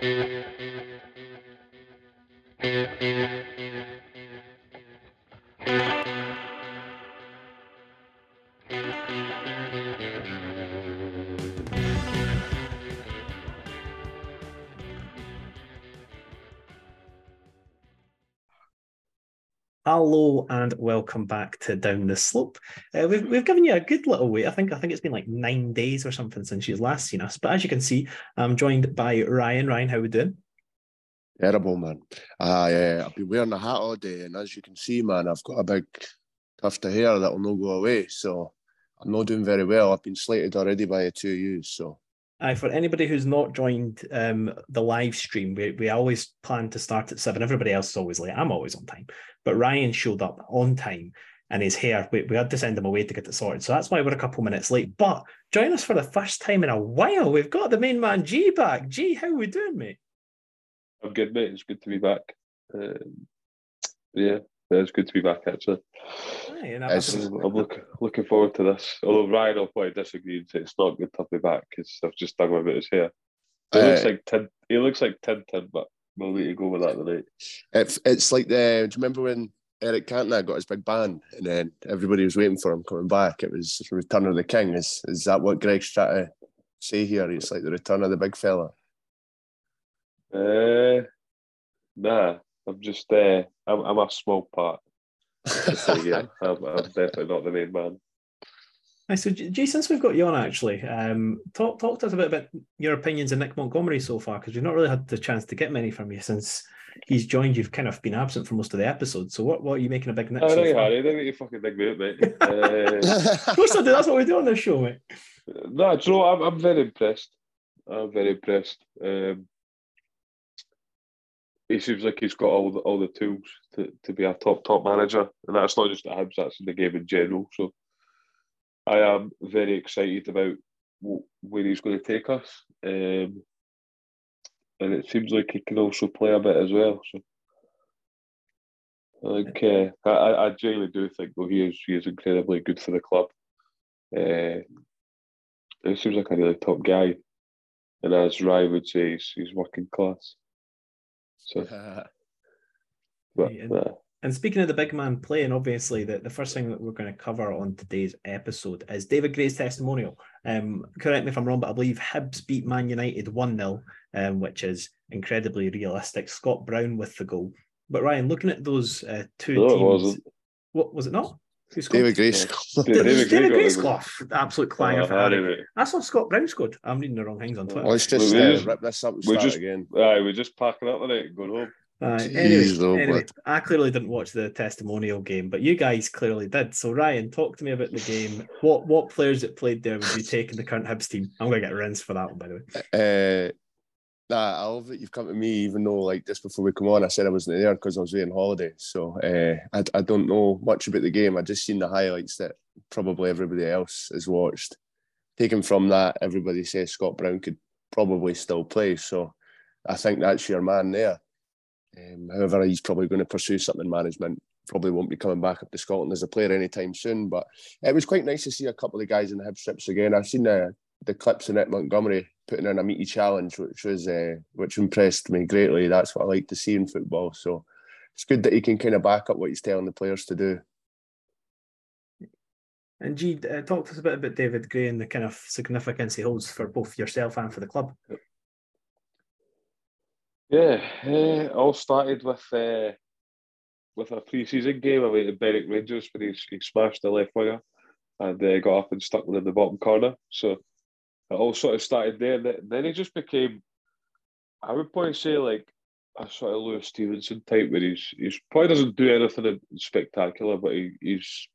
Thank you. Hello and welcome back to Down the Slope. Uh, we've, we've given you a good little wait. I think I think it's been like nine days or something since you've last seen us. But as you can see, I'm joined by Ryan. Ryan, how we doing? Terrible, man. Uh, I've been wearing a hat all day, and as you can see, man, I've got a big tuft of hair that will not go away. So I'm not doing very well. I've been slated already by the two U's. So For anybody who's not joined um, the live stream, we, we always plan to start at seven. Everybody else is always late. I'm always on time. But Ryan showed up on time and his hair, we, we had to send him away to get it sorted. So that's why we're a couple minutes late. But join us for the first time in a while. We've got the main man, G, back. G, how are we doing, mate? I'm good, mate. It's good to be back. Um, yeah, it's good to be back, actually. Aye, I- I'm look, looking forward to this. Although Ryan will probably disagree and say it's not good to be back because I've just dug him a bit his hair. He looks Uh, like Tin. He looks like Tintin, but we'll need to go with that tonight. it, it's like the. Do you remember when Eric Cantona got his big ban and then everybody was waiting for him coming back? It was Return of the King. Is is that what Greg's trying to say here? It's like the return of the big fella. Uh, nah, I'm just uh, I'm, I'm a small part. So, yeah, I'm, I'm definitely not the main man. Hi, so G, G, since we've got you on, actually, um, talk talk to us a bit about your opinions of Nick Montgomery so far, because we've not really had the chance to get many from you since he's joined. You've kind of been absent for most of the episodes. So what, what are you making a big Nick I so? Harry. Don't to fucking dig me up, mate. Uh, Of course I do. That's what we do on this show, mate. No, you know? I'm, I'm very impressed. I'm very impressed. Um, he seems like he's got all the all the tools to, to be a top top manager, and that's not just at Hibs. That's in the game in general. So, I am very excited about where he's going to take us, um, and it seems like he can also play a bit as well. So, I think uh, I, I genuinely do think though he is he is incredibly good for the club. Uh, he seems like a really top guy. And as Ryan would say, he's, he's working class. So, but, Yeah. uh, And speaking of the big man playing, obviously, the, the first thing that we're going to cover on today's episode is David Gray's testimonial. Um, correct me if I'm wrong, but I believe Hibs beat Man United 1 0, um, which is incredibly realistic. Scott Brown with the goal. But Ryan, looking at those uh, two No, it teams, wasn't. what was it not? Who scored? David Grace. David, David David, Gray Gray got the Absolute clanger Oh, for Harry, Harry. mate. I saw Scott Brown scored. I'm reading the wrong things on Twitter. Let's just We uh, just- rip this up and we start just- again. Aye, we're just packing up tonight and going home. Uh, Jeez, anyway, though, anyway but- I clearly didn't watch the testimonial game, but you guys clearly did. So Ryan, talk to me about the game. What what players that played there would you take in the current Hibs team? I'm going to get rinsed for that one, by the way. Uh, nah, I love that you've come to me, even though like just before we come on, I said I wasn't there because I was away on holiday. So uh, I, I don't know much about the game. I just seen the highlights that probably everybody else has watched. Taken from that, everybody says Scott Brown could probably still play. So I think that's your man there. Um, however, he's probably going to pursue something management. Probably won't be coming back up to Scotland as a player anytime soon. But it was quite nice to see a couple of guys in the Hibs strips again. I've seen the the clips of Nick Montgomery putting in a meaty challenge, which was uh, which impressed me greatly. That's what I like to see in football. So it's good that he can kind of back up what he's telling the players to do. And G, uh, talk to us a bit about David Gray and the kind of significance he holds for both yourself and for the club. Yeah, uh, all started with uh, with a pre-season game away to Berwick Rangers when he, he smashed the left winger and uh, got up and stuck one in the bottom corner. So it all sort of started there. Then- Then he just became, I would probably say, like a sort of Lewis Stevenson type, where he's he's probably doesn't do anything spectacular, but he, he's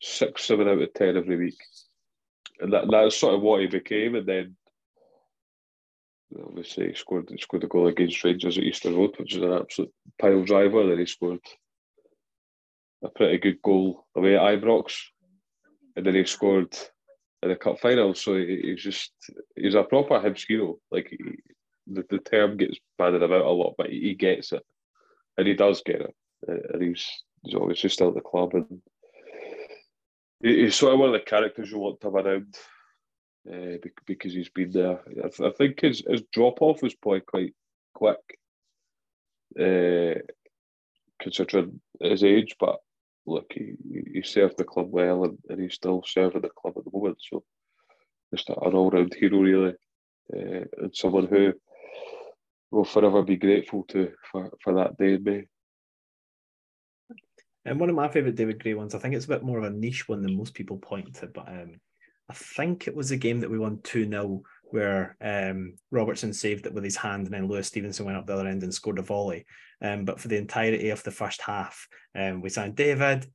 six, seven out of ten every week, and that that's sort of what he became. And then obviously he scored he scored a goal against Rangers at Easter Road, which is an absolute pile driver. Then he scored a pretty good goal away at Ibrox, and then he scored in the cup final. So he, he's just he's a proper Hibs hero. Like he, the, the term gets bandied about a lot, but he, gets it, and he does get it, Uh, and he's he's obviously still at the club, and he's sort of one of the characters you want to have around uh, because he's been there. I, th- I think his, his drop off was probably quite quick, uh, considering his age. But look, he, he served the club well, and, and he's still serving the club at the moment. So just an all round hero, really, uh, and someone who will forever be grateful to for, for that day in May. And one of my favourite David Gray ones, I think it's a bit more of a niche one than most people point to, but um, I think it was a game that we won 2 0 where um, Robertson saved it with his hand and then Lewis Stevenson went up the other end and scored a volley. Um, but for the entirety of the first half, um, we sang David,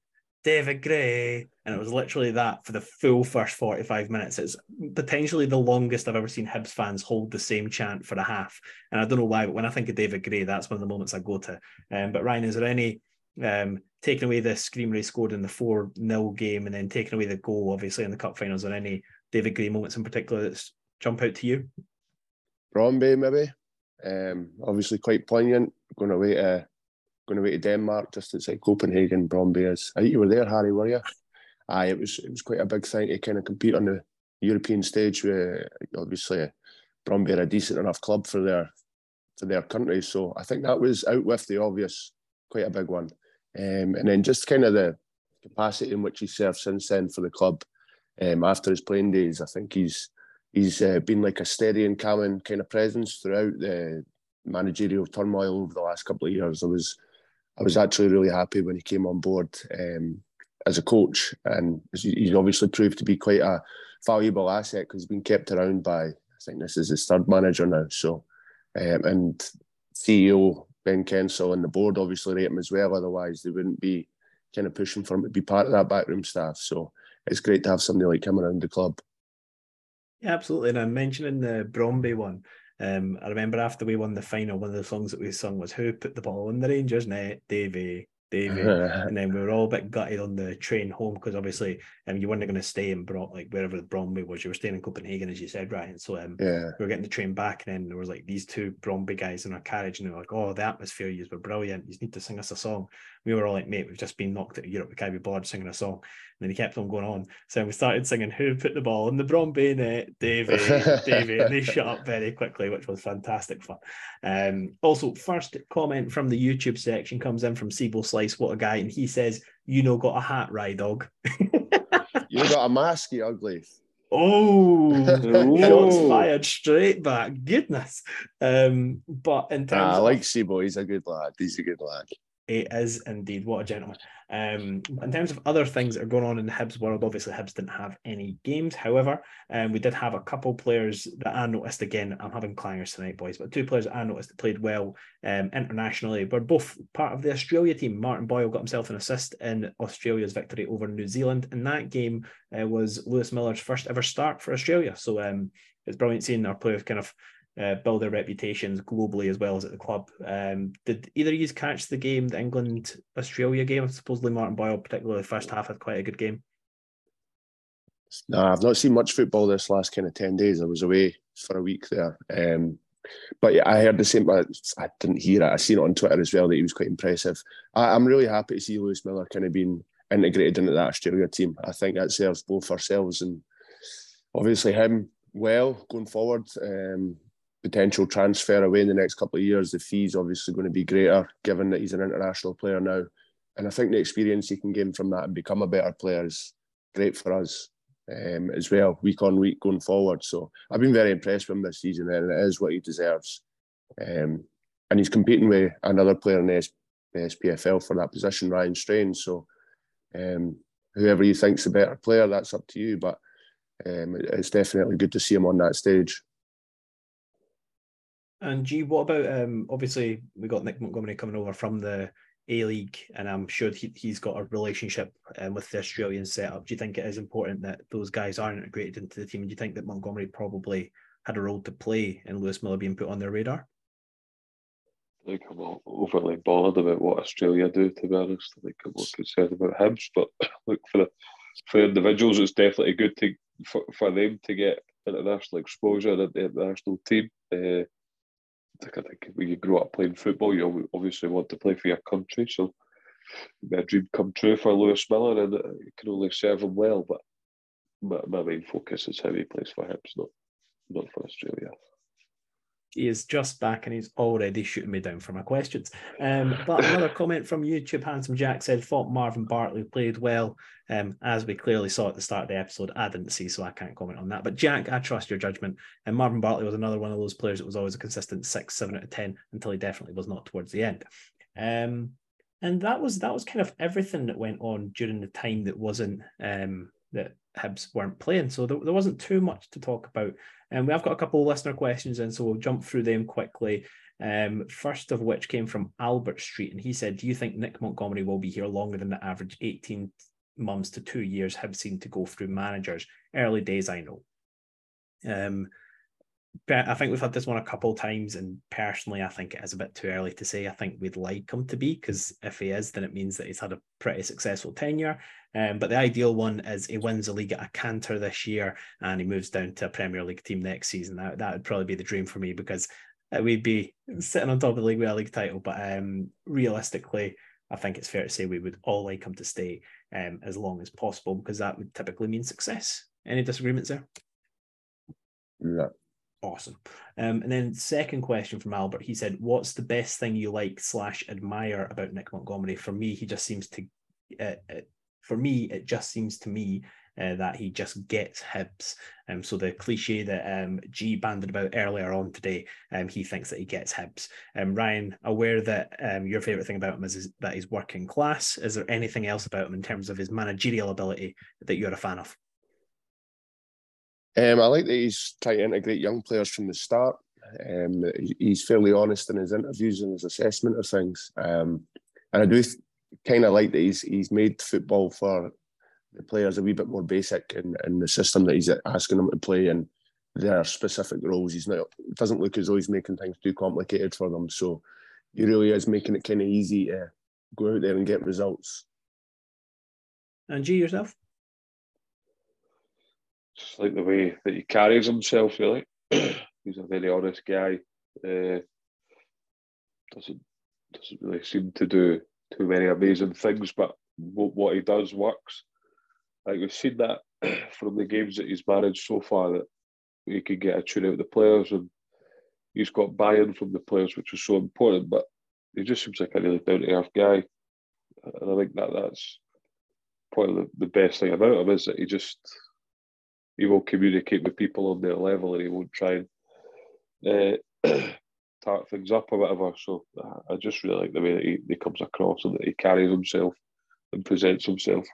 David Gray, and it was literally that for the full first 45 minutes. It's potentially the longest I've ever seen Hibs fans hold the same chant for a half. And I don't know why, but when I think of David Gray, that's one of the moments I go to. Um, but Ryan, is there any um, taking away the scream Ray scored in the 4 0 game and then taking away the goal, obviously, in the cup finals, or any David Gray moments in particular that jump out to you? Brøndby, maybe. Um, obviously, quite poignant. Going away to going away to Denmark, just outside Copenhagen. Brøndby is. I think you were there, Harry, were you? Aye, it was it was quite a big thing to kind of compete on the European stage. Where obviously Brøndby are a decent enough club for their for their country, so I think that was out with the obvious, quite a big one. Um, and then just kind of the capacity in which he served since then for the club um, after his playing days. I think he's he's uh, been like a steady and calming kind of presence throughout the managerial turmoil over the last couple of years. I was I was actually really happy when he came on board um, as a coach, and he's obviously proved to be quite a valuable asset because he's been kept around by I think this is his third manager now. So um, and CEO Ben Kensell and the board obviously rate him as well. Otherwise, they wouldn't be kind of pushing for him to be part of that backroom staff. So it's great to have somebody like him around the club. Yeah, absolutely. And I'm mentioning the Brøndby one. Um, I remember after we won the final, one of the songs that we sung was "Who put the ball in the Rangers net?" Davy, Davy. and then we were all a bit gutted on the train home because obviously um, you weren't going to stay in Bro- like wherever the Brøndby was. You were staying in Copenhagen, as you said, Ryan. So um, yeah. we were getting the train back, and then there was like these two Brøndby guys in our carriage, and they were like, "Oh, the atmosphere, you were brilliant. You need to sing us a song." We were all like, "Mate, we've just been knocked out of Europe. We can't be bothered singing a song." And then he kept on going on. So we started singing "Who put the ball in the Brøndby net?" Davy, Davy, and they shut up very quickly, which was fantastic fun. Um, also, first comment from the YouTube section comes in from Sibo Slice. What a guy! And he says, "You know, got a hat, right, dog." you got a mask, you ugly. Oh, shots fired straight back. Goodness. Um, but in terms nah, I like Sibo, he's a good lad. He's a good lad. He is indeed. What a gentleman. Um, in terms of other things that are going on in the Hibs world, obviously Hibs didn't have any games. However, um, we did have a couple players that I noticed again. I'm having clangers tonight, boys, but two players that I noticed that played well um, internationally were both part of the Australia team. Martin Boyle got himself an assist in Australia's victory over New Zealand, and that game uh, was Lewis Miller's first ever start for Australia. So um, it's brilliant seeing our players kind of uh, build their reputations globally as well as at the club. Um, did either of you catch the game, the England Australia game? Supposedly Martin Boyle, particularly the first half, had quite a good game. No, I've not seen much football this last kind of ten days. I was away for a week there, um, but yeah, I heard the same. I didn't hear it. I seen it on Twitter as well that he was quite impressive. I, am really happy to see Lewis Miller kind of being integrated into that Australia team. I think that serves both ourselves and obviously him well going forward. Um, potential transfer away in the next couple of years, the fee's obviously going to be greater, given that he's an international player now. And I think the experience he can gain from that and become a better player is great for us um, as well, week on week going forward. So I've been very impressed with him this season, and it is what he deserves. Um, and he's competing with another player in the, SPFL for that position, Ryan Strain. So um, whoever you think's the better player, that's up to you. But um, it's definitely good to see him on that stage. And G, what about um obviously we got Nick Montgomery coming over from the A League, and I'm sure he, he's got a relationship um, with the Australian setup. Do you think it is important that those guys are integrated into the team? And do you think that Montgomery probably had a role to play in Lewis Miller being put on their radar? Think I'm overly bothered about what Australia do, to be honest. Think I'm more concerned about Hibs, but look for the for individuals, it's definitely good to for, for them to get international exposure at the international team. Uh, I think when you grow up playing football, you obviously want to play for your country. So a dream come true for Lewis Miller, and it can only serve him well. But my, my main focus is how he plays for Hibs, not not for Australia. He is just back and he's already shooting me down for my questions. Um, but another comment from YouTube, Handsome Jack said, thought Marvin Bartley played well. Um, as we clearly saw at the start of the episode, I didn't see, so I can't comment on that. But Jack, I trust your judgment. And Marvin Bartley was another one of those players that was always a consistent six, seven out of 10 until he definitely was not towards the end. Um, and that was that was kind of everything that went on during the time that wasn't um, that Hibs weren't playing. So there, there wasn't too much to talk about. And we have got a couple of listener questions in, so we'll jump through them quickly. Um, first of which came from Albert Street, and he said, "Do you think Nick Montgomery will be here longer than the average 18 months to two years have seen to go through managers? Early days, I know." Um, I think we've had this one a couple of times, and personally, I think it is a bit too early to say. I think we'd like him to be because if he is, then it means that he's had a pretty successful tenure. Um, but the ideal one is he wins the league at a canter this year and he moves down to a Premier League team next season. That that would probably be the dream for me because we'd be sitting on top of the league with a league title. But um, realistically, I think it's fair to say we would all like him to stay um, as long as possible because that would typically mean success. Any disagreements there? Yeah. Awesome. Um, and then second question from Albert. He said, "What's the best thing you like slash admire about Nick Montgomery?" For me, he just seems to. Uh, uh, for me, it just seems to me uh, that he just gets Hibs. Um, so the cliche that um, G banded about earlier on today, um, he thinks that he gets Hibs. Um, Ryan, aware that um, your favourite thing about him is, is that he's working class. Is there anything else about him in terms of his managerial ability that you're a fan of? Um, I like that he's trying to integrate young players from the start. Um, he's fairly honest in his interviews and his assessment of things. Um, and I do kind of like that he's he's made football for the players a wee bit more basic in, in the system that he's asking them to play in their specific roles. He's not it doesn't look as though he's making things too complicated for them. So he really is making it kind of easy to go out there and get results. And G yourself? just like the way that he carries himself. Really, he's a very honest guy. Uh, doesn't doesn't really seem to do too many amazing things, but what, he does works. Like we've seen that from the games that he's managed so far that he can get a tune out of the players and he's got buy-in from the players, which is so important. But he just seems like a really down-to-earth guy, and I think that that's probably the, the best thing about him is that he just he will communicate with people on their level and he won't try and uh, tart things up or whatever. So I just really like the way that he, he comes across and that he carries himself and presents himself.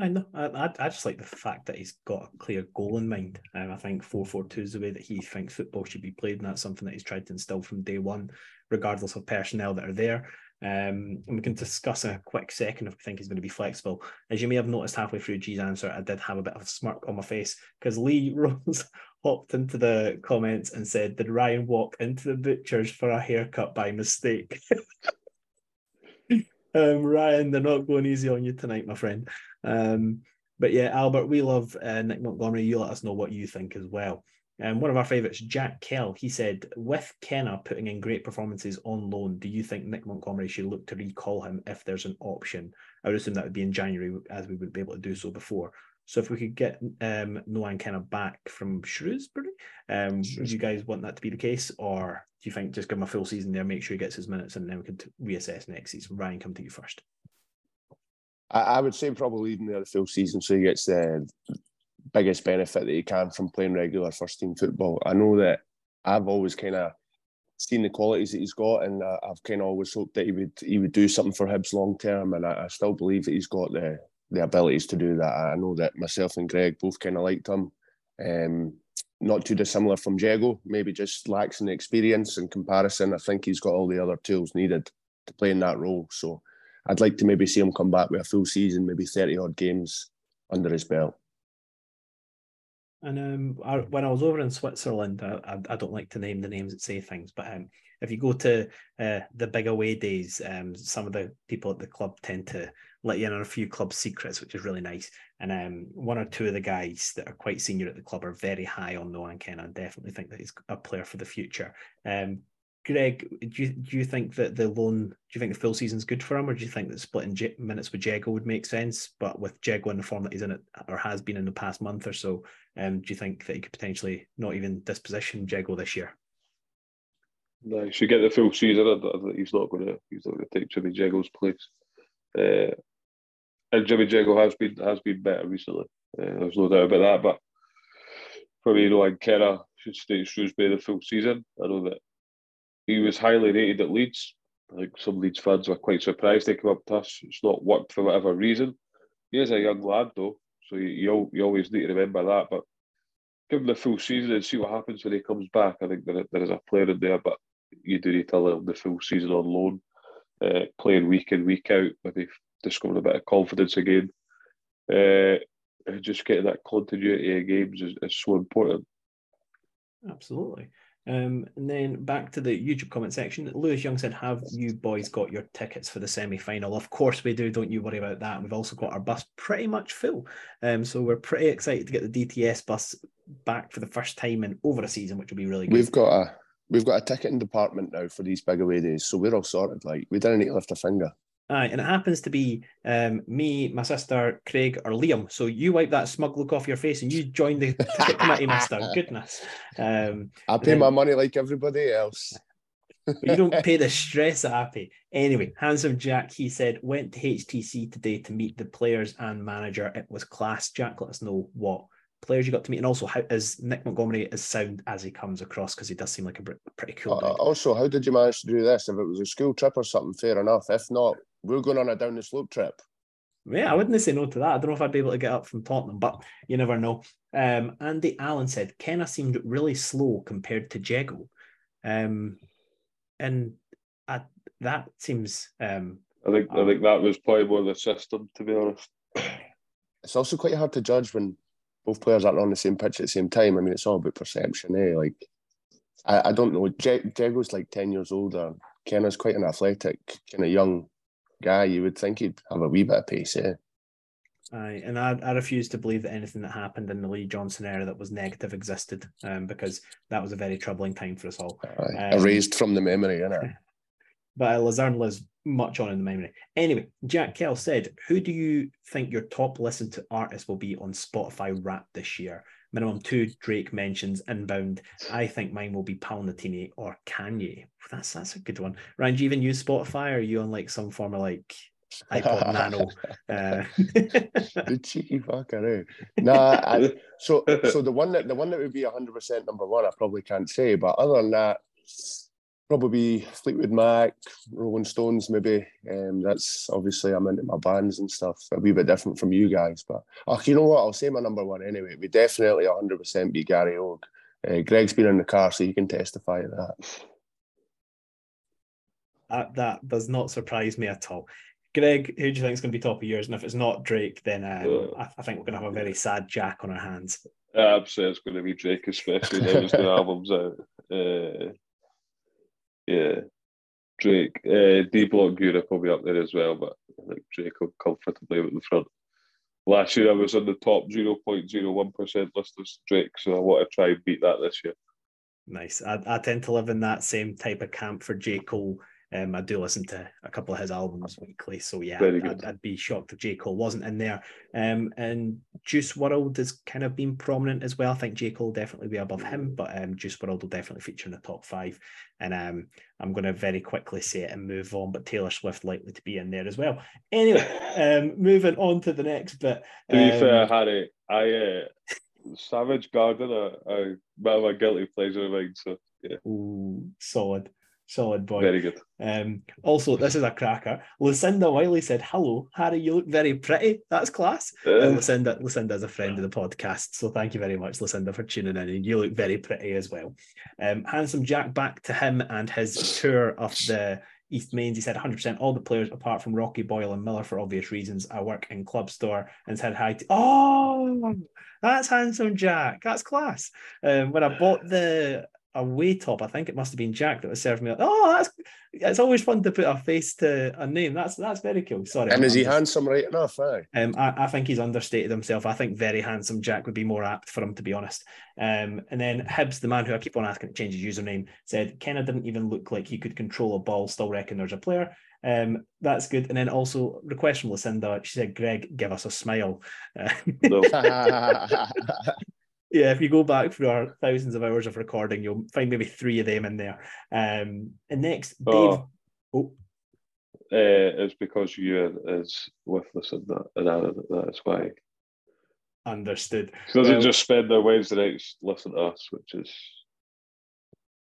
I know. I, I just like the fact that he's got a clear goal in mind. Um, I think 4 4 2 is the way that he thinks football should be played, and that's something that he's tried to instill from day one, regardless of personnel that are there. Um, and we can discuss in a quick second if we think he's going to be flexible. As you may have noticed halfway through G's answer, I did have a bit of a smirk on my face because Lee Rose hopped into the comments and said, Did Ryan walk into the butcher's for a haircut by mistake? um, Ryan, they're not going easy on you tonight, my friend. Um, but yeah, Albert, we love uh, Nick Montgomery. You let us know what you think as well. And um, one of our favourites, Jack Kell, he said, with Kenneh putting in great performances on loan, do you think Nick Montgomery should look to recall him if there's an option? I would assume that would be in January, as we wouldn't be able to do so before. So if we could get um, Nohan Kenneh back from Shrewsbury, um, would you guys want that to be the case, or do you think just give him a full season there, make sure he gets his minutes, and then we could reassess next season? Ryan, come to you first. I, I would say probably even there the full season, so he gets the biggest benefit that he can from playing regular first team football. I know that I've always kind of seen the qualities that he's got, and I've kind of always hoped that he would he would do something for Hibs long term, and I, I, still believe that he's got the the abilities to do that. I know that myself and Greg both kind of liked him. Um, not too dissimilar from Diego, maybe just lacks in experience in comparison. I think he's got all the other tools needed to play in that role. So I'd like to maybe see him come back with a full season, maybe 30 odd games under his belt. And um, I, when I was over in Switzerland, I, I, I, don't like to name the names that say things, but um, if you go to uh, the big away days, um, some of the people at the club tend to let you in on a few club secrets, which is really nice. And um, one or two of the guys that are quite senior at the club are very high on Nohan Kenneh and definitely think that he's a player for the future. Um, Greg, do you do you think that the loan? Do you think the full season's good for him, or do you think that splitting J- minutes with Jeggo would make sense? But with Jeggo in the form that he's in it, or has been in the past month or so, um, do you think that he could potentially not even disposition Jeggo this year? No, he should get the full season. He's not going to. He's not going to take Jimmy Jeggo's place. Uh, and Jimmy Jeggo has been has been better recently. Uh, there's no doubt about that. But for me, you know, should stay at Shrewsbury the full season. I know that he was highly rated at Leeds. I think some Leeds fans were quite surprised they came up to us. It's not worked for whatever reason. He is a young lad though, so you, you, always need to remember that. But give him the full season and see what happens when he comes back. I think there, there is a player in there, but you do need to allow him the full season on loan, uh, playing week in, week out, maybe discovering a bit of confidence again. Uh, just getting that continuity of games is, is so important. Absolutely. Um, and then back to the YouTube comment section. Lewis Young said, Have you boys got your tickets for the semi final? Of course we do. Don't you worry about that. We've also got our bus pretty much full. Um, so we're pretty excited to get the DTS bus back for the first time in over a season, which will be really good. We've got a we've got a ticketing department now for these big away days, so we're all sorted. Like we didn't need to lift a finger. Aye, and it happens to be um, me, my sister, Craig, or Liam. So you wipe that smug look off your face and you join the ticket committee, Mister. Goodness. Um, I pay then, my money like everybody else. but you don't pay the stress happy. Anyway, handsome Jack, he said, went to HTC today to meet the players and manager. It was class. Jack, let us know what players you got to meet, and also how is Nick Montgomery as sound as he comes across because he does seem like a pretty cool. Uh, also, how did you manage to do this? If it was a school trip or something, fair enough. If not, we're going on a down the slope trip. Yeah, I wouldn't say no to that. I don't know if I'd be able to get up from Tottenham, but you never know. Um, Andy Allen said Kenneh seemed really slow compared to Jeggo, um, and I, that seems. Um, I think I think that was probably more the system, to be honest. It's also quite hard to judge when both players aren't on the same pitch at the same time. I mean, it's all about perception, eh? Like, I, I don't know. Je- Jeggo's like 10 years older. Kenneh's quite an athletic, kind of young guy. You would think he'd have a wee bit of pace, eh? Aye, and I, I refuse to believe that anything that happened in the Lee Johnson era that was negative existed, um, because that was a very troubling time for us all. Aye, um, erased from the memory, innit? But uh, Luzern lives much on in the memory. Anyway, Jack Kell said, Who do you think your top listened to artist will be on Spotify rap this year? Minimum two Drake mentions inbound. I think mine will be Palnatini or Kanye. That's that's a good one. Ryan, do you even use Spotify? Or are you on like some form of like iPod Nano? Uh... the cheeky fucker, eh? Nah, I, so so the one that the one that would be hundred percent number one, I probably can't say. But other than that, probably Fleetwood Mac, Rolling Stones, maybe. Um, that's obviously I'm into my bands and stuff. A wee bit different from you guys, but oh, you know what? I'll say my number one anyway. We definitely 100% be Gary Oak. Uh, Greg's been in the car, so you can testify to that. That, that does not surprise me at all. Greg, who do you think is going to be top of yours? And if it's not Drake, then um, uh, I, I, think we're going to have a very sad Jack on our hands. I'd say it's going to be Drake, especially now his new album's out. Uh, yeah, Drake, uh, D Block Europe will be up there as well, but I think Drake will comfortably at the front. Last year I was on the top 0.01% list of Drake, so I want to try and beat that this year. Nice. I, I tend to live in that same type of camp for J. Cole um, I do listen to a couple of his albums weekly, so yeah, I'd, I'd, be shocked if J Cole wasn't in there. Um, and Juice WRLD has kind of been prominent as well. I think J Cole will definitely be above him, but um, Juice WRLD will definitely feature in the top five. And um, I'm going to very quickly say it and move on, but Taylor Swift likely to be in there as well. Anyway, um, moving on to the next bit. To be um, fair, Harry, I uh, Savage Garden, a, a bit of a guilty pleasure of mine. So yeah, Ooh, solid. Solid boy. Very good. Um, also, this is a cracker. Lucinda Wiley said, Hello, Harry, you look very pretty. That's class. Uh, and Lucinda, Lucinda is a friend of the podcast. So thank you very much, Lucinda, for tuning in. And you look very pretty as well. Um, handsome Jack, back to him and his tour of the East Mains. He said 100% all the players apart from Rocky Boyle and Miller for obvious reasons. I work in club store and said hi to. Oh, that's handsome Jack. That's class. Um, when I bought the away top. I think it must have been Jack that was serving me. Oh, that's it's always fun to put a face to a name. That's that's very cool. Sorry. And is he handsome right enough? Eh? Um, I, I think he's understated himself. I think very handsome Jack would be more apt for him, to be honest. Um, and then Hibbs, the man who I keep on asking to change his username, said Kenneh didn't even look like he could control a ball. Still reckon there's a player. Um, that's good. And then also request from Lucinda. She said, "Greg, give us a smile." Uh, no. yeah, if you go back through our thousands of hours of recording, you'll find maybe three of them in there. Um, and next, Dave. Oh, oh. Uh, it's because you is with Lucinda, and that's why. Understood. She doesn't well, just spend their Wednesday nights listening to us, which is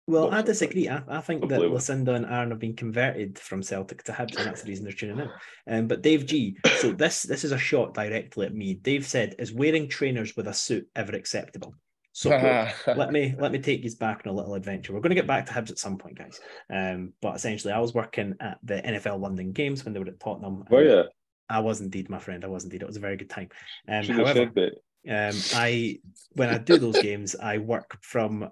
well, I disagree. I, I think that Lucinda and Aaron have been converted from Celtic to Hibs, and that's the reason they're tuning in. Um, but Dave G, so this this is a shot directly at me. Dave said, "Is wearing trainers with a suit ever acceptable?" So let me let me take you back on a little adventure. We're going to get back to Hibs at some point, guys. Um, but essentially, I was working at the NFL London Games when they were at Tottenham. Oh yeah, I was indeed, my friend. I was indeed. It was a very good time. Um, however, um, I when I do those games, I work from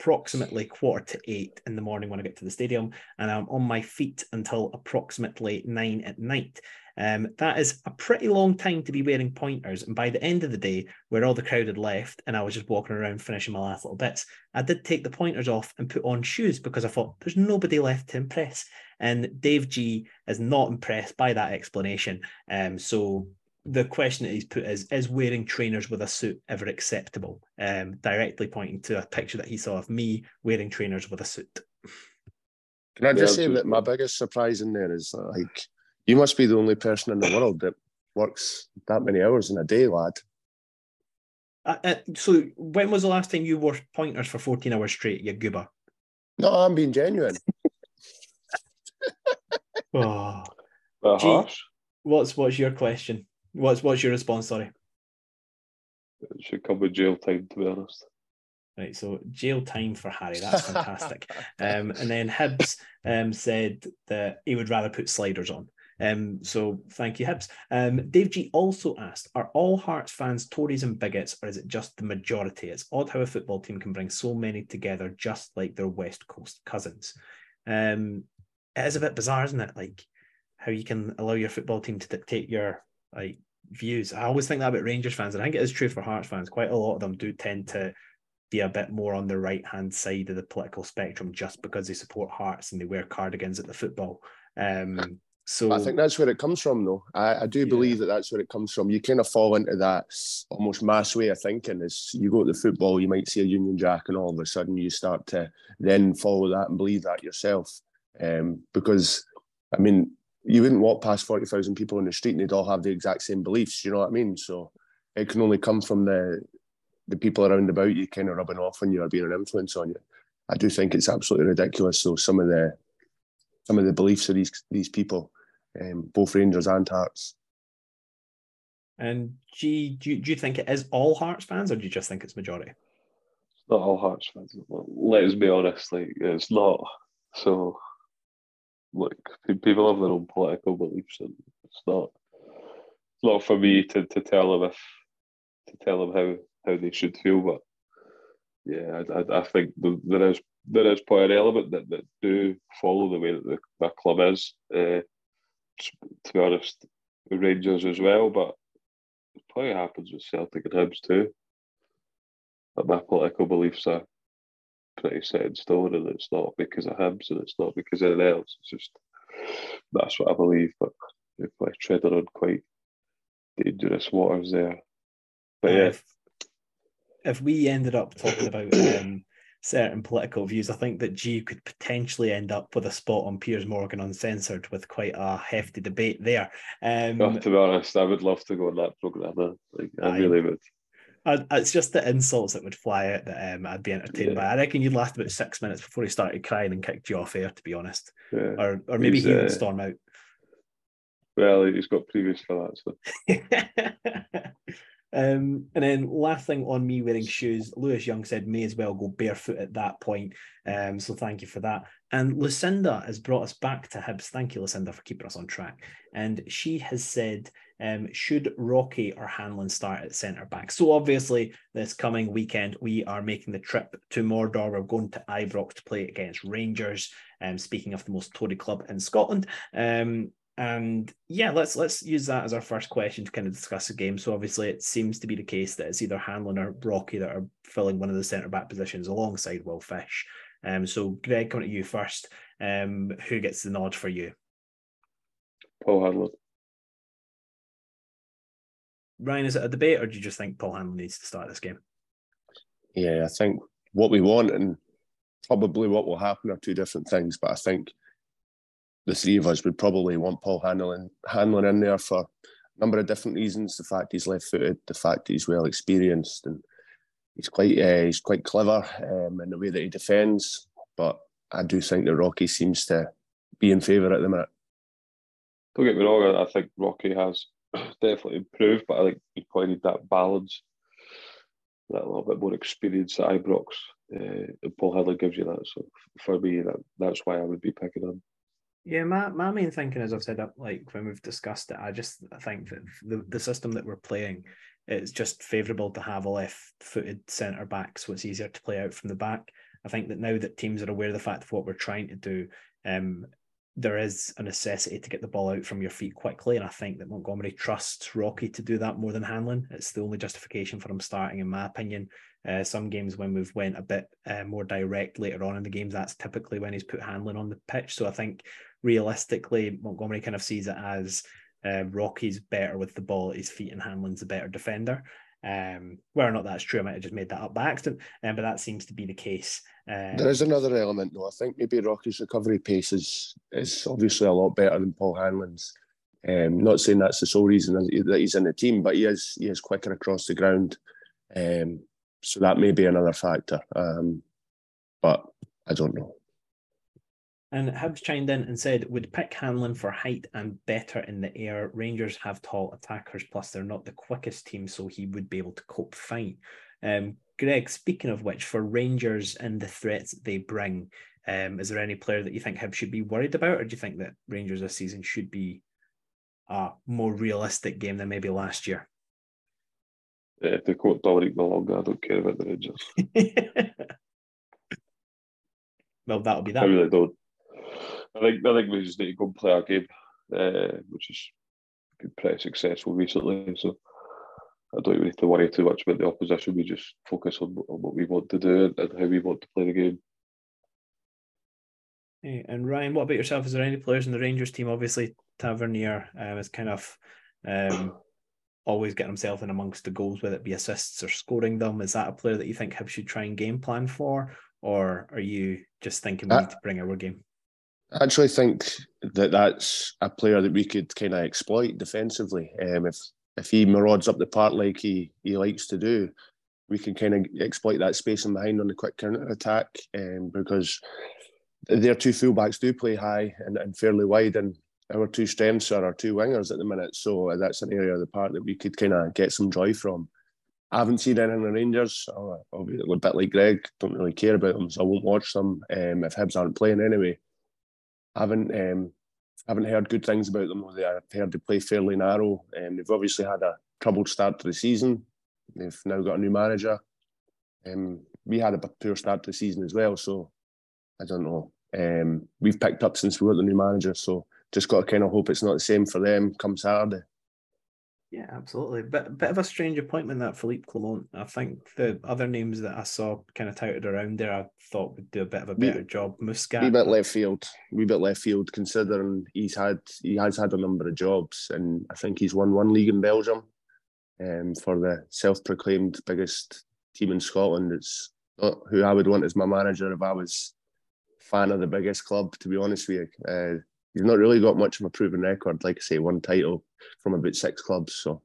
approximately quarter to eight in the morning when I get to the stadium, and I'm on my feet until approximately nine at night. Um, that is a pretty long time to be wearing pointers. And by the end of the day, where all the crowd had left and I was just walking around finishing my last little bits, I did take the pointers off and put on shoes because I thought there's nobody left to impress. And Dave G is not impressed by that explanation. Um, so the question that he's put is is wearing trainers with a suit ever acceptable? Um directly pointing to a picture that he saw of me wearing trainers with a suit. Can i just yeah, say that my biggest surprise in there is like you must be the only person in the world that works that many hours in a day lad. Uh, uh, so when was the last time you wore pointers for 14 hours straight you goober? No i'm being genuine. Oh. Gee, what's what's your question What's what's your response? Sorry. It should come with jail time, to be honest. Right, so jail time for Harry. That's fantastic. um, and then Hibbs um, said that he would rather put sliders on. Um, so thank you, Hibbs. Um, Dave G also asked, are all Hearts fans Tories and bigots, or is it just the majority? It's odd how a football team can bring so many together just like their West Coast cousins. Um, it is a bit bizarre, isn't it? Like how you can allow your football team to dictate your like views. I always think that about Rangers fans, and I think it is true for Hearts fans. Quite a lot of them do tend to be a bit more on the right hand side of the political spectrum just because they support Hearts and they wear cardigans at the football. Um, so I think that's where it comes from, though. I, I do yeah. believe that that's where it comes from. You kind of fall into that almost mass way of thinking. Is you go to the football, you might see a Union Jack, and all of a sudden you start to then follow that and believe that yourself. Um, because I mean, you wouldn't walk past 40,000 people in the street and they'd all have the exact same beliefs. You know what I mean? So it can only come from the the people around about you kind of rubbing off on you or being an influence on you. I do think it's absolutely ridiculous. So some of the some of the beliefs of these these people, um, both Rangers and Hearts. And do you, do you think it is all Hearts fans, or do you just think it's majority? It's not all Hearts fans. Let's be honest, like it's not. So like people have their own political beliefs, and it's not it's not for me to, to tell them if to tell them how, how they should feel. But yeah, I, I think there is there is probably an element that, that do follow the way that the, the club is. Uh, to be honest, Rangers as well, but it probably happens with Celtic and Hibs too. But my political beliefs are pretty set in stone, and it's not because of Hibs, and it's not because of anything else. It's just that's what I believe. But we're like treading on quite dangerous waters there. But yeah, if, if we ended up talking about um, certain political views, I think that G could potentially end up with a spot on Piers Morgan Uncensored with quite a hefty debate there. Um, oh, to be honest, I would love to go on that program. Like, I, I really would. I, it's just the insults that would fly out that um, I'd be entertained yeah. by. I reckon you'd last about six minutes before he started crying and kicked you off air, to be honest. Yeah. Or or maybe he's, he would uh, storm out. Well, he's got previous for that. So. um, and then last thing on me wearing shoes, Lewis Young said may as well go barefoot at that point. Um, so thank you for that. And Lucinda has brought us back to Hibs. Thank you, Lucinda, for keeping us on track. And she has said Um, should Rocky or Hanlon start at centre back? So obviously, this coming weekend we are making the trip to Mordor. We're going to Ibrox to play against Rangers. Um, speaking of the most Tory club in Scotland, um, and yeah, let's let's use that as our first question to kind of discuss the game. So obviously, it seems to be the case that it's either Hanlon or Rocky that are filling one of the centre back positions alongside Will Fish. Um, so Greg, coming to you first. Um, who gets the nod for you? Paul Hanlon. Ryan, is it a debate, or do you just think Paul Hanlon needs to start this game? Yeah, I think what we want and probably what will happen are two different things. But I think the three of us would probably want Paul Hanlon, Hanlon in there for a number of different reasons. The fact he's left-footed, the fact he's well experienced, and he's quite uh, he's quite clever um, in the way that he defends. But I do think that Rocky seems to be in favour at the minute. Don't get me wrong, I think Rocky has definitely improved, but I think he need that balance, that little bit more experience at Ibrox. Uh, and Paul Hanlon gives you that. So for me, that that's why I would be picking him. Yeah, my, my main thinking, as I've said, like when we've discussed it, I just think that the, the system that we're playing it's just favourable to have a left-footed centre back, so it's easier to play out from the back. I think that now that teams are aware of the fact of what we're trying to do, um, there is a necessity to get the ball out from your feet quickly, and I think that Montgomery trusts Rocky to do that more than Hanlon. It's the only justification for him starting, in my opinion. Uh, some games when we've went a bit uh, more direct later on in the games, that's typically when he's put Hanlon on the pitch. So I think realistically, Montgomery kind of sees it as uh, Rocky's better with the ball at his feet and Hanlon's a better defender. Um, whether or not that's true, I might have just made that up by accident, um, but that seems to be the case. Um, there is another element, though. I think maybe Rocky's recovery pace is is obviously a lot better than Paul Hanlon's. Um, not saying that's the sole reason that he's in the team, but he is he is quicker across the ground, um, so that may be another factor. Um, but I don't know. And Hibs chimed in and said, would pick Hanlon for height and better in the air. Rangers have tall attackers, plus they're not the quickest team, so he would be able to cope fine. Um, Greg, speaking of which, for Rangers and the threats they bring, um, is there any player that you think Hibs should be worried about, or do you think that Rangers this season should be a more realistic game than maybe last year? Yeah, if they quote Dominic Malonga, I don't care about the Rangers. well, that'll be that. I really don't. I think I think we just need to go and play our game, uh, which is been pretty successful recently. So I don't even need to worry too much about the opposition. We just focus on, on what we want to do and how we want to play the game. Hey, and Ryan, what about yourself? Is there any players in the Rangers team? Obviously, Tavernier um, is kind of um, always getting himself in amongst the goals, whether it be assists or scoring them. Is that a player that you think Hibs should try and game plan for, or are you just thinking we uh, need to bring our game? I actually think that that's a player that we could kind of exploit defensively. Um, if if he marauds up the park like he, he likes to do, we can kind of exploit that space in behind on the quick counter attack. Um, because their two fullbacks do play high and, and fairly wide, and our two strengths are our two wingers at the minute. So that's an area of the park that we could kind of get some joy from. I haven't seen any in the Rangers. I'll a bit like Greg. Don't really care about them, so I won't watch them um, if Hibs aren't playing anyway. Haven't um, haven't heard good things about them. I've heard they play fairly narrow. Um, they've obviously had a troubled start to the season. They've now got a new manager. Um, we had a poor start to the season as well, so I don't know. Um, we've picked up since we got the new manager, so just got to kind of hope it's not the same for them come Saturday. Yeah, absolutely. But bit of a strange appointment that Philippe Clement. I think the other names that I saw kind of touted around there, I thought would do a bit of a better we, job. Muscat, we bit left field. We bit left field, considering he's had he has had a number of jobs, and I think he's won one league in Belgium, um, for the self-proclaimed biggest team in Scotland. It's not who I would want as my manager if I was fan of the biggest club. To be honest with you, uh, he's not really got much of a proven record. Like I say, one title from about six clubs. So.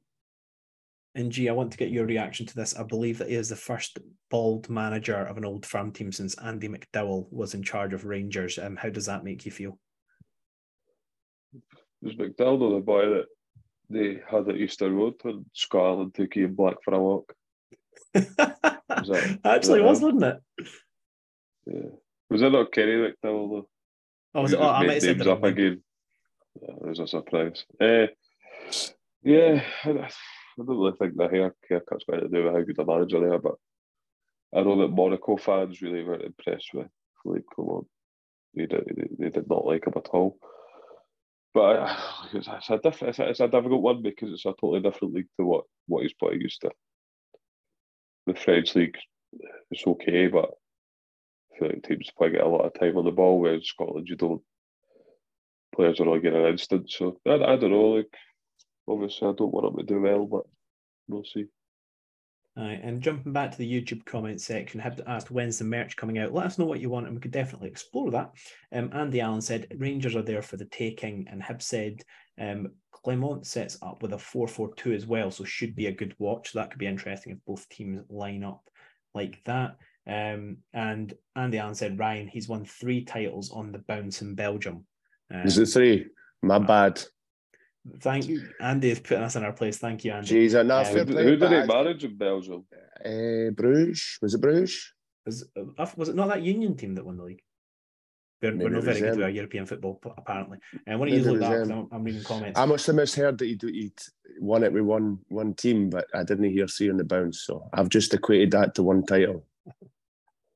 And G, I want to get your reaction to this. I believe that he is the first bald manager of an old firm team since Andy McDowall was in charge of Rangers. Um, how does that make you feel? Was McDowall the boy that they had at Easter Road when Scotland took Ian Black for a walk? was that, Actually, was, was, wasn't it? Yeah. Was it not Kenny McDowall though? Oh, was it? Oh, I might have said that. up again. Yeah, it was a surprise. Uh, Yeah, I, I don't really think the hair haircut's got to do with how good a manager they are, but I know that Monaco fans really weren't impressed with Philippe Clement. They did, they, they did not like him at all. But uh, it's, it's, a diff- it's, a, it's a difficult one because it's a totally different league to what, what he's playing used to. The French league, it's okay, but I feel like teams play get a lot of time on the ball, whereas Scotland you don't. Players are all getting an instant, so I, I don't know. Like, obviously, I don't want them to do well, but we'll see. Right, and jumping back to the YouTube comment section, have asked when's the merch coming out. Let us know what you want, and we could definitely explore that. Um, Andy Allen said Rangers are there for the taking, and Hib said um, Clement sets up with a 4-4-2 as well, so should be a good watch. That could be interesting if both teams line up like that. Um, and Andy Allen said Ryan, he's won three titles on the bounce in Belgium. Um, Is it three? My bad. Thank you. Andy is putting us in our place. Thank you, Andy. Jeez, um, who, who did he manage in Belgium? Uh, Bruges. Was it Bruges? Was, uh, was it not that Union team that won the league? We're, we're not very good with our European football, apparently. And when you look that, I'm, I'm, reading comments. I must have misheard that he'd, he'd won it with one one team, but I didn't hear three on the bounce. So I've just equated that to one title.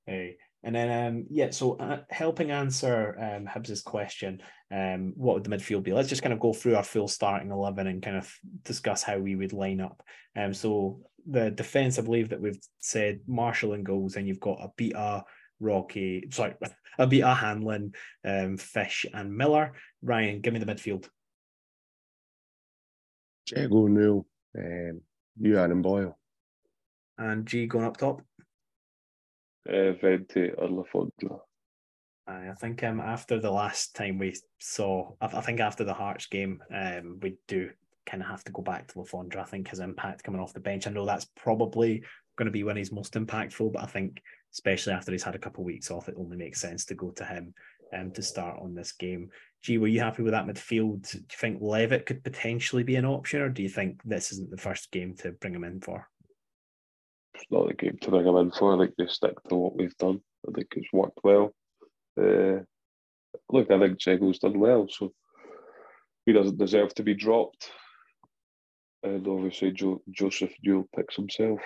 Hey, and then, um, yeah, so uh, helping answer um, Hibbs's question, um, what would the midfield be? Let's just kind of go through our full starting 11 and kind of discuss how we would line up. Um, so the defence, I believe that we've said Marshall and goals, and you've got Obita, Rocky, sorry, Obita, Hanlon, um, Fish, and Miller. Ryan, give me the midfield. Jeggo, Newell, um, Youan and Boyle. And G going up top? Uh, Vente or Le Fondre. I think um, after the last time we saw, I think after the Hearts game, um, we do kind of have to go back to Le Fondre. I think his impact coming off the bench. I know that's probably going to be when he's most impactful, but I think especially after he's had a couple of weeks off, it only makes sense to go to him um, to start on this game. Gee, were you happy with that midfield? Do you think Levitt could potentially be an option, or do you think this isn't the first game to bring him in for? Not the game to bring him in for. I think they stick to what we've done. I think it's worked well. Uh, look, I think Jeggo's done well, so he doesn't deserve to be dropped. And obviously, jo- Joseph Newell picks himself.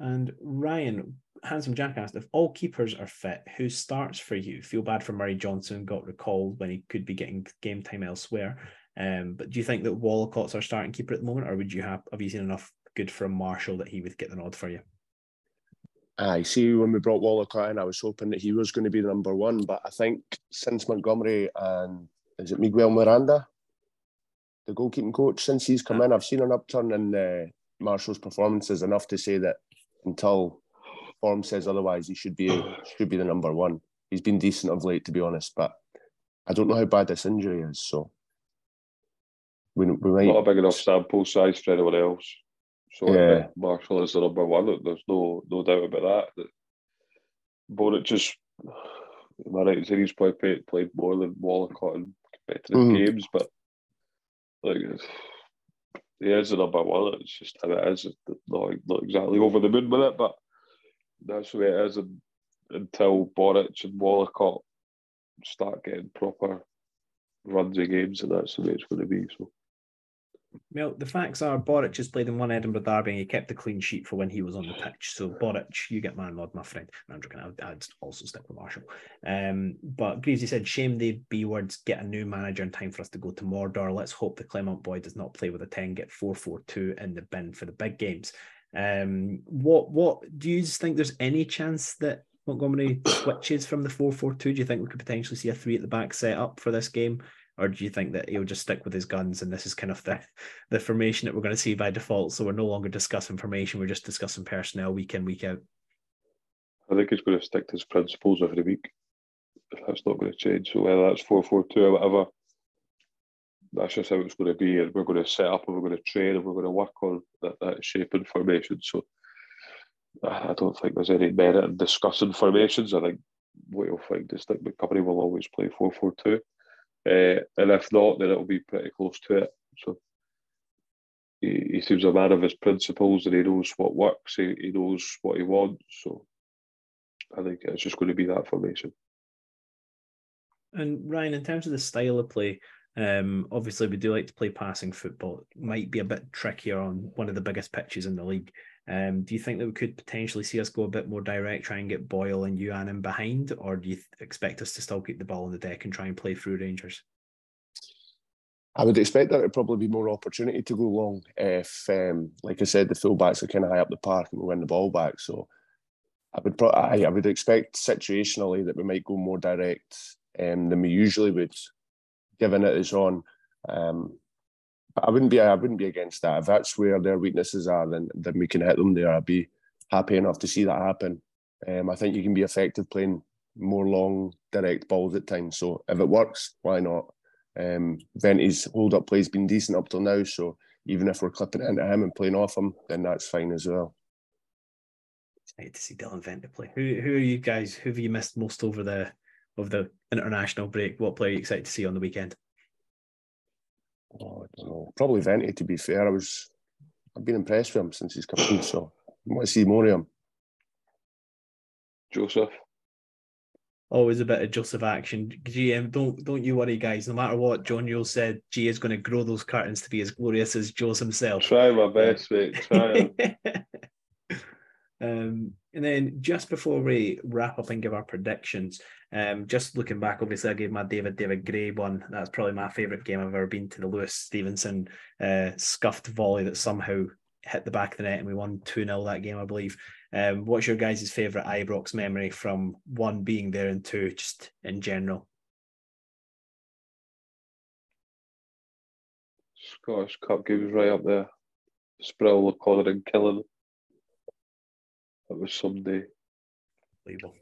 And Ryan, Handsome Jack asked if all keepers are fit, who starts for you? Feel bad for Murray Johnson, got recalled when he could be getting game time elsewhere. Um, but do you think that Wollacott's our starting keeper at the moment, or would you have have you seen enough good from Marshall that he would get the nod for you. I see when we brought Wollacott in, I was hoping that he was going to be the number one, but I think since Montgomery and is it Miguel Miranda, the goalkeeping coach, since he's come in, I've seen an upturn in uh, Marshall's performances enough to say that until form says otherwise, he should be should be the number one. He's been decent of late, to be honest, but I don't know how bad this injury is, so we, we might not a big enough sample size for anyone else. So yeah. Marshall is the number one. There's no no doubt about that. Boruc just am I right in saying he's probably played, played more than Wollacott in competitive mm. games, but like he is the number one. It's just how it is. Not not exactly over the moon with it, but that's the way it is. And, until Boruc and Wollacott start getting proper runs of games, and that's the way it's going to be. So. Well, the facts are Boruc has played in one Edinburgh derby and he kept the clean sheet for when he was on the pitch. So Boruc, you get my nod, my friend. I'm joking. I'd, I'd also stick with Marshall. Um, but Greaves, he said, shame the B words get a new manager in time for us to go to Mordor. Let's hope the Clement boy does not play with a 10, get 4-4-2 in the bin for the big games. Um, what what do you think there's any chance that Montgomery switches from the 4-4-2? Do you think we could potentially see a three at the back set up for this game? Or do you think that he'll just stick with his guns and this is kind of the the formation that we're going to see by default? So we're no longer discussing formation; we're just discussing personnel week in week out. I think he's going to stick to his principles every week. That's not going to change. So whether that's four four two or whatever, that's just how it's going to be. And we're going to set up and we're going to train and we're going to work on that, that shape and formation. So I don't think there's any merit in discussing formations. I think what you'll find is that Montgomery will always play four four two. Uh, and if not, then it'll be pretty close to it. So he, he seems a man of his principles and he knows what works, he, he knows what he wants. So I think it's just going to be that formation. And Ryan, in terms of the style of play, Um, obviously, we do like to play passing football. It might be a bit trickier on one of the biggest pitches in the league. Um, do you think that we could potentially see us go a bit more direct, try and get Boyle and Youan in behind, or do you expect us to still keep the ball on the deck and try and play through Rangers? I would expect there to probably be more opportunity to go long if, um, like I said, the fullbacks are kind of high up the park and we win the ball back. So I would pro- I, I would expect situationally that we might go more direct um, than we usually would, given it is on. Um, I wouldn't be I wouldn't be against that. If that's where their weaknesses are, then then we can hit them there. I'd be happy enough to see that happen. Um, I think you can be effective playing more long, direct balls at times. So if it works, why not? Um, Vente's hold up play's been decent up till now. So even if we're clipping into him and playing off him, then that's fine as well. Excited to see Dylan Venti play. Who who are you guys? Who have you missed most over the of the international break? What player are you excited to see on the weekend? Oh, I don't know. Probably Vente. To be fair, I was I've been impressed with him since he's come in. So I want to see more of him. Joseph. Always a bit of Joseph action. GM, don't don't you worry, guys. No matter what John Yule said, G is going to grow those curtains to be as glorious as Joe's himself. Try my best, mate. Try. um, and then just before we wrap up and give our predictions, um, just looking back, obviously I gave my David David Gray one. That's probably my favourite game I've ever been to. The Lewis Stevenson uh, scuffed volley that somehow hit the back of the net and we won 2 0 that game, I believe. Um, what's your guys' favourite Ibrox memory from one being there and two, just in general? Scottish Cup games right up there. Sproule, Connor, and Killen. That was someday. Unbelievable.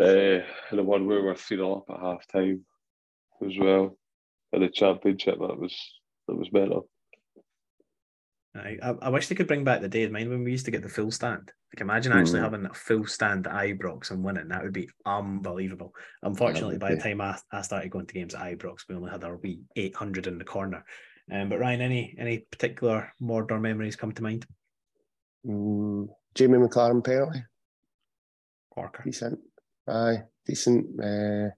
Uh, and the one where we were 3 up at half time as well. In the championship, that was that was better. I, I wish they could bring back the day of mine when we used to get the full stand. Like imagine actually mm. having a full stand at Ibrox and winning. That would be unbelievable. Unfortunately, by the time I, I started going to games at Ibrox, we only had our wee 800 in the corner. Um, but Ryan, any any particular Mordor memories come to mind? Mm, Jamie Maclaren penalty. Corker. Decent. Aye, decent. Uh,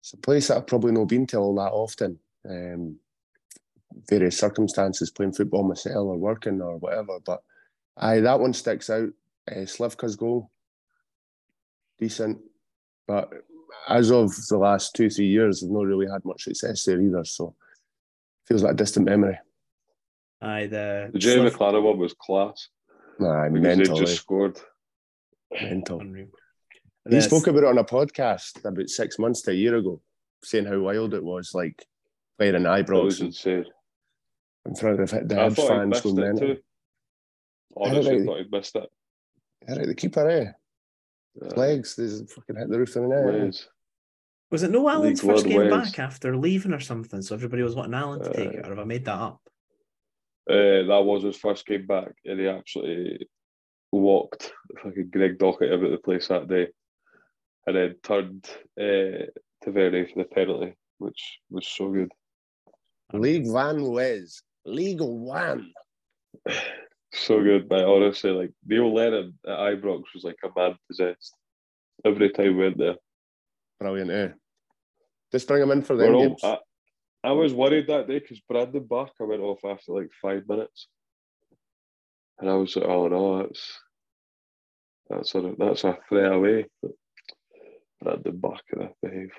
it's a place that I've probably not been to all that often. Um, various circumstances, playing football myself or working or whatever. But aye, that one sticks out. Uh, Slivka's goal, decent. But as of the last two, three years, I've not really had much success there either. So feels like a distant memory. Aye, the, the Jamie Sliv- Maclaren one was class. Aye, mental. just scored. Mental. He spoke about it on a podcast about six months to a year ago, saying how wild it was, like playing in Ibrox. insane in front of the I fans going mental. Honestly, I thought he missed it. Right, the keeper, eh? Yeah. Legs, there's fucking hit the roof of the net. Was it no Allen's League first game back after leaving or something? So everybody was wanting Allen to uh, take it, or have I made that up? Uh, that was his first game back, and he absolutely walked fucking Greg Docherty about the place that day, and then turned uh, to Verny for the penalty, which was so good. League Van Wes. League One. So good, but honestly, like Neil Lennon at Ibrox was like a man possessed every time we went there. Brilliant, eh? Just bring him in for the games. I, was worried that day because Brandon Barker went off after like five minutes, and I was like, "Oh no, that's that's a that's a threat away." But Brandon Barker, I behave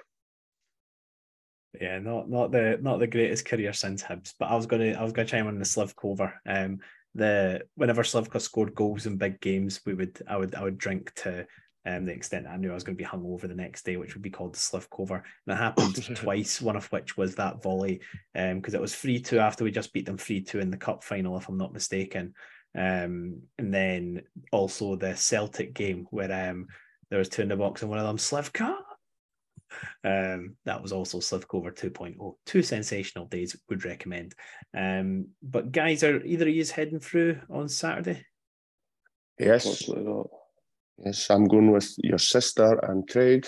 yeah, not not the not the greatest career since Hibs, but I was gonna I was gonna chime on the Slivkover. Um, the whenever Slivka scored goals in big games, we would I would I would drink to um the extent I knew I was going to be hung over the next day, which would be called the Slivkover. And it happened twice. One of which was that volley, um, because it was three two after we just beat them three two in the cup final, if I'm not mistaken. Um, and then also the Celtic game where um there was two in the box and one of them Slivka um, that was also Slivkover 2.0. Two sensational days, would recommend. Um, but guys, are either of you heading through on Saturday? Yes. Yes, I'm going with your sister and Craig.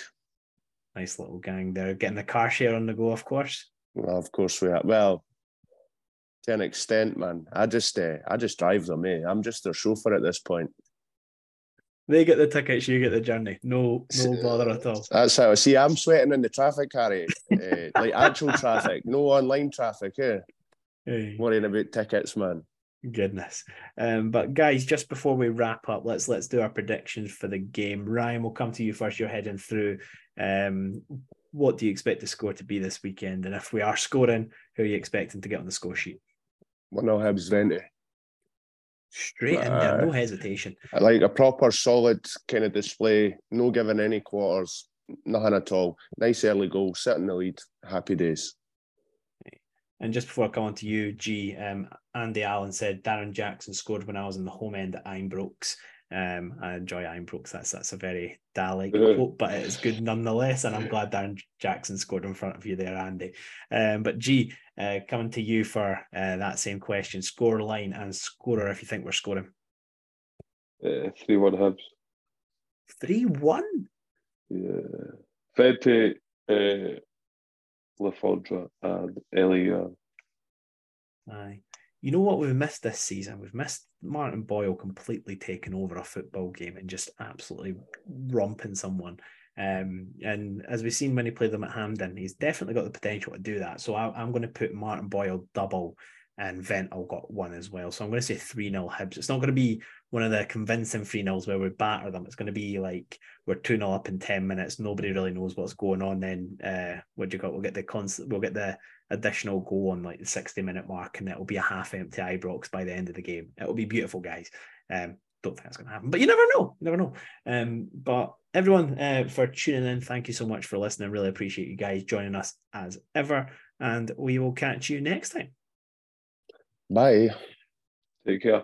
Nice little gang there. Getting the car share on the go, of course. Well, of course we are. Well, to an extent, man. I just uh, I just drive them, eh? I'm just their chauffeur at this point. They get the tickets, you get the journey. No, no bother at all. That's how I see. I'm sweating in the traffic, Harry. uh, like actual traffic, no online traffic. Yeah, hey. worrying about tickets, man. Goodness. Um, but guys, just before we wrap up, let's let's do our predictions for the game. Ryan, we'll come to you first. You're heading through. Um, what do you expect the score to be this weekend? And if we are scoring, who are you expecting to get on the score sheet? One nil Hibs Vente. Straight in there, no hesitation. Like a proper solid kind of display, no giving any quarters, nothing at all. Nice early goal, sit in the lead, happy days. And just before I come on to you, G, um, Andy Allen said Darren Jackson scored when I was in the home end at Ibrox. Um, I enjoy Ibrox. That's that's a very Dalek quote, but it's good nonetheless. And I'm glad Darren Jackson scored in front of you there, Andy. Um, but G, uh, coming to you for uh, that same question: score line and scorer. If you think we're scoring, uh, three one Hibs. Three one. Yeah, Vente, Le Fondre, and Elia. Aye. You know what we've missed this season? We've missed Martin Boyle completely taking over a football game and just absolutely romping someone. Um, and as we've seen when he played them at Hampden, he's definitely got the potential to do that. So I, am going to put Martin Boyle double and Ventall got one as well. So I'm going to say 3 0 Hibs. It's not going to be one of the convincing 3 0s where we batter them. It's going to be like we're 2 0 up in 10 minutes. Nobody really knows what's going on. Then uh, what do you got? We'll get the constant, we'll get the additional goal on like the 60 minute mark, and it'll be a half empty Ibrox by the end of the game. It'll be beautiful, guys. Um, don't think that's going to happen, but you never know. You never know. Um, but everyone uh, for tuning in, thank you so much for listening. Really appreciate you guys joining us as ever, and we will catch you next time. Bye. Take care.